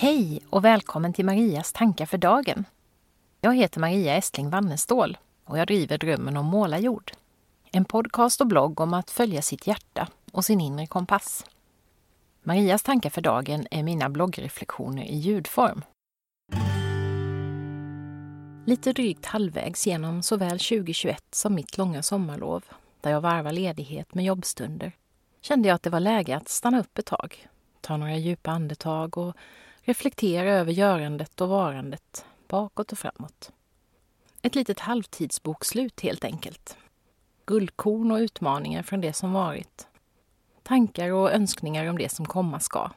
Hej och välkommen till Marias tankar för dagen. Jag heter Maria Estling Wannestål och jag driver Drömmen om målarjord. En podcast och blogg om att följa sitt hjärta och sin inre kompass. Marias tankar för dagen är mina bloggreflektioner i ljudform. Lite drygt halvvägs genom såväl 2021 som mitt långa sommarlov, där jag varvar ledighet med jobbstunder, kände jag att det var läge att stanna upp ett tag, ta några djupa andetag och reflektera över görandet och varandet, bakåt och framåt. Ett litet halvtidsbokslut helt enkelt. Guldkorn och utmaningar från det som varit. Tankar och önskningar om det som komma ska.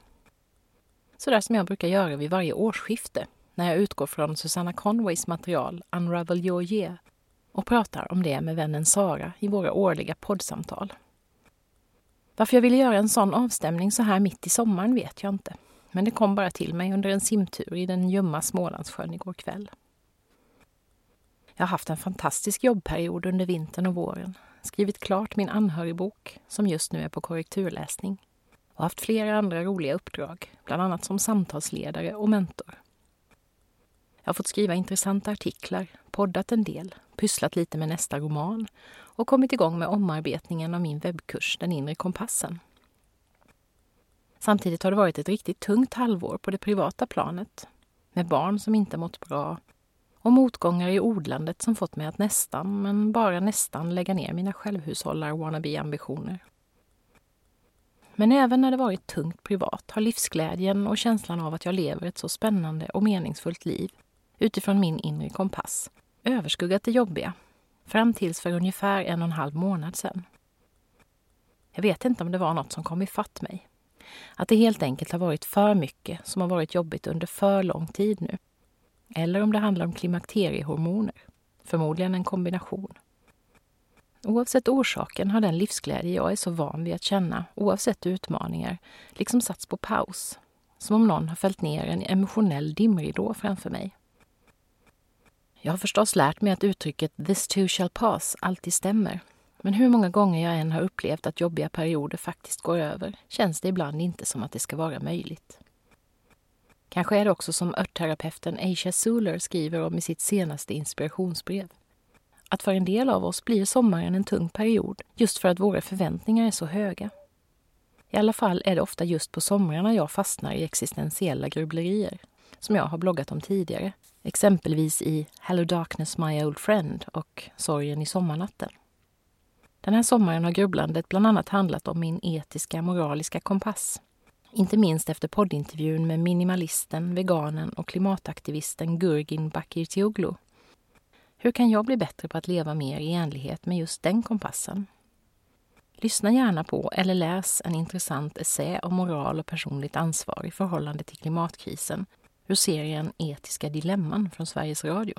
Så där som jag brukar göra vid varje årsskifte när jag utgår från Susanna Conways material Unravel your year och pratar om det med vännen Sara i våra årliga poddsamtal. Varför jag ville göra en sån avstämning så här mitt i sommaren vet jag inte. Men det kom bara till mig under en simtur i den ljumma Smålandssjön igår kväll. Jag har haft en fantastisk jobbperiod under vintern och våren. Skrivit klart min anhörigbok, som just nu är på korrekturläsning. Och haft flera andra roliga uppdrag, bland annat som samtalsledare och mentor. Jag har fått skriva intressanta artiklar, poddat en del, pysslat lite med nästa roman och kommit igång med omarbetningen av min webbkurs Den inre kompassen. Samtidigt har det varit ett riktigt tungt halvår på det privata planet med barn som inte mått bra och motgångar i odlandet som fått mig att nästan, men bara nästan, lägga ner mina självhushållar-wannabe-ambitioner. Men även när det varit tungt privat har livsglädjen och känslan av att jag lever ett så spännande och meningsfullt liv utifrån min inre kompass överskuggat det jobbiga, fram tills för ungefär en och en halv månad sedan. Jag vet inte om det var något som kom ifatt mig. Att det helt enkelt har varit för mycket som har varit jobbigt under för lång tid nu. Eller om det handlar om klimakteriehormoner. Förmodligen en kombination. Oavsett orsaken har den livsglädje jag är så van vid att känna, oavsett utmaningar, liksom satts på paus. Som om någon har fällt ner en emotionell dimridå framför mig. Jag har förstås lärt mig att uttrycket “this too shall pass” alltid stämmer. Men hur många gånger jag än har upplevt att jobbiga perioder faktiskt går över känns det ibland inte som att det ska vara möjligt. Kanske är det också som örtterapeuten Aisha Suler skriver om i sitt senaste inspirationsbrev. Att för en del av oss blir sommaren en tung period just för att våra förväntningar är så höga. I alla fall är det ofta just på somrarna jag fastnar i existentiella grubblerier, som jag har bloggat om tidigare, exempelvis i Hello Darkness My Old Friend och Sorgen i sommarnatten. Den här sommaren har grubblandet bland annat handlat om min etiska, moraliska kompass. Inte minst efter poddintervjun med minimalisten, veganen och klimataktivisten Gurgin Bakircioglu. Hur kan jag bli bättre på att leva mer i enlighet med just den kompassen? Lyssna gärna på eller läs en intressant essä om moral och personligt ansvar i förhållande till klimatkrisen ur serien Etiska dilemman från Sveriges Radio.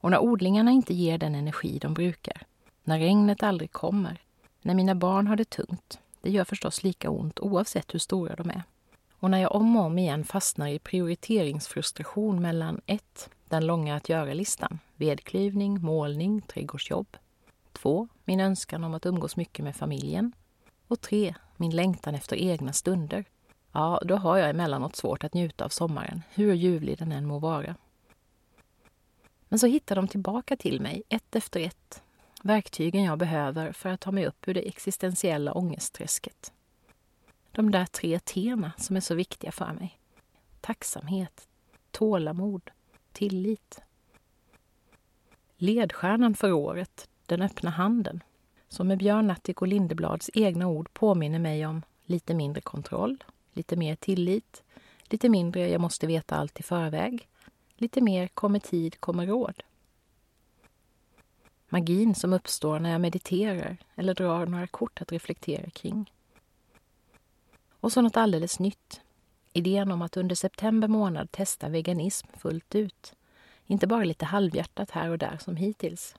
Och när odlingarna inte ger den energi de brukar när regnet aldrig kommer, när mina barn har det tungt. Det gör förstås lika ont oavsett hur stora de är. Och när jag om och om igen fastnar i prioriteringsfrustration mellan 1. Den långa att göra-listan, vedklyvning, målning, trädgårdsjobb. 2. Min önskan om att umgås mycket med familjen. Och 3. Min längtan efter egna stunder. Ja, då har jag emellanåt svårt att njuta av sommaren, hur ljuvlig den än må vara. Men så hittar de tillbaka till mig, ett efter ett, verktygen jag behöver för att ta mig upp ur det existentiella ångestträsket. De där tre T'na som är så viktiga för mig. Tacksamhet, tålamod, tillit. Ledstjärnan för året, Den öppna handen, som med Björn Attic och Lindeblads egna ord påminner mig om lite mindre kontroll, lite mer tillit, lite mindre jag måste veta allt i förväg, lite mer kommer tid, kommer råd. Magin som uppstår när jag mediterar eller drar några kort att reflektera kring. Och så något alldeles nytt. Idén om att under september månad testa veganism fullt ut. Inte bara lite halvhjärtat här och där som hittills.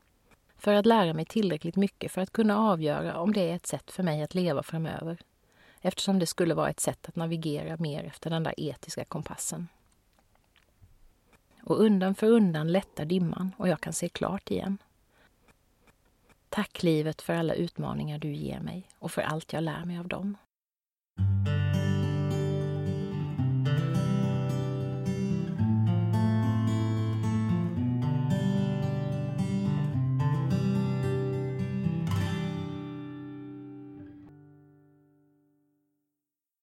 För att lära mig tillräckligt mycket för att kunna avgöra om det är ett sätt för mig att leva framöver. Eftersom det skulle vara ett sätt att navigera mer efter den där etiska kompassen. Och undan för undan lättar dimman och jag kan se klart igen. Tack livet för alla utmaningar du ger mig och för allt jag lär mig av dem.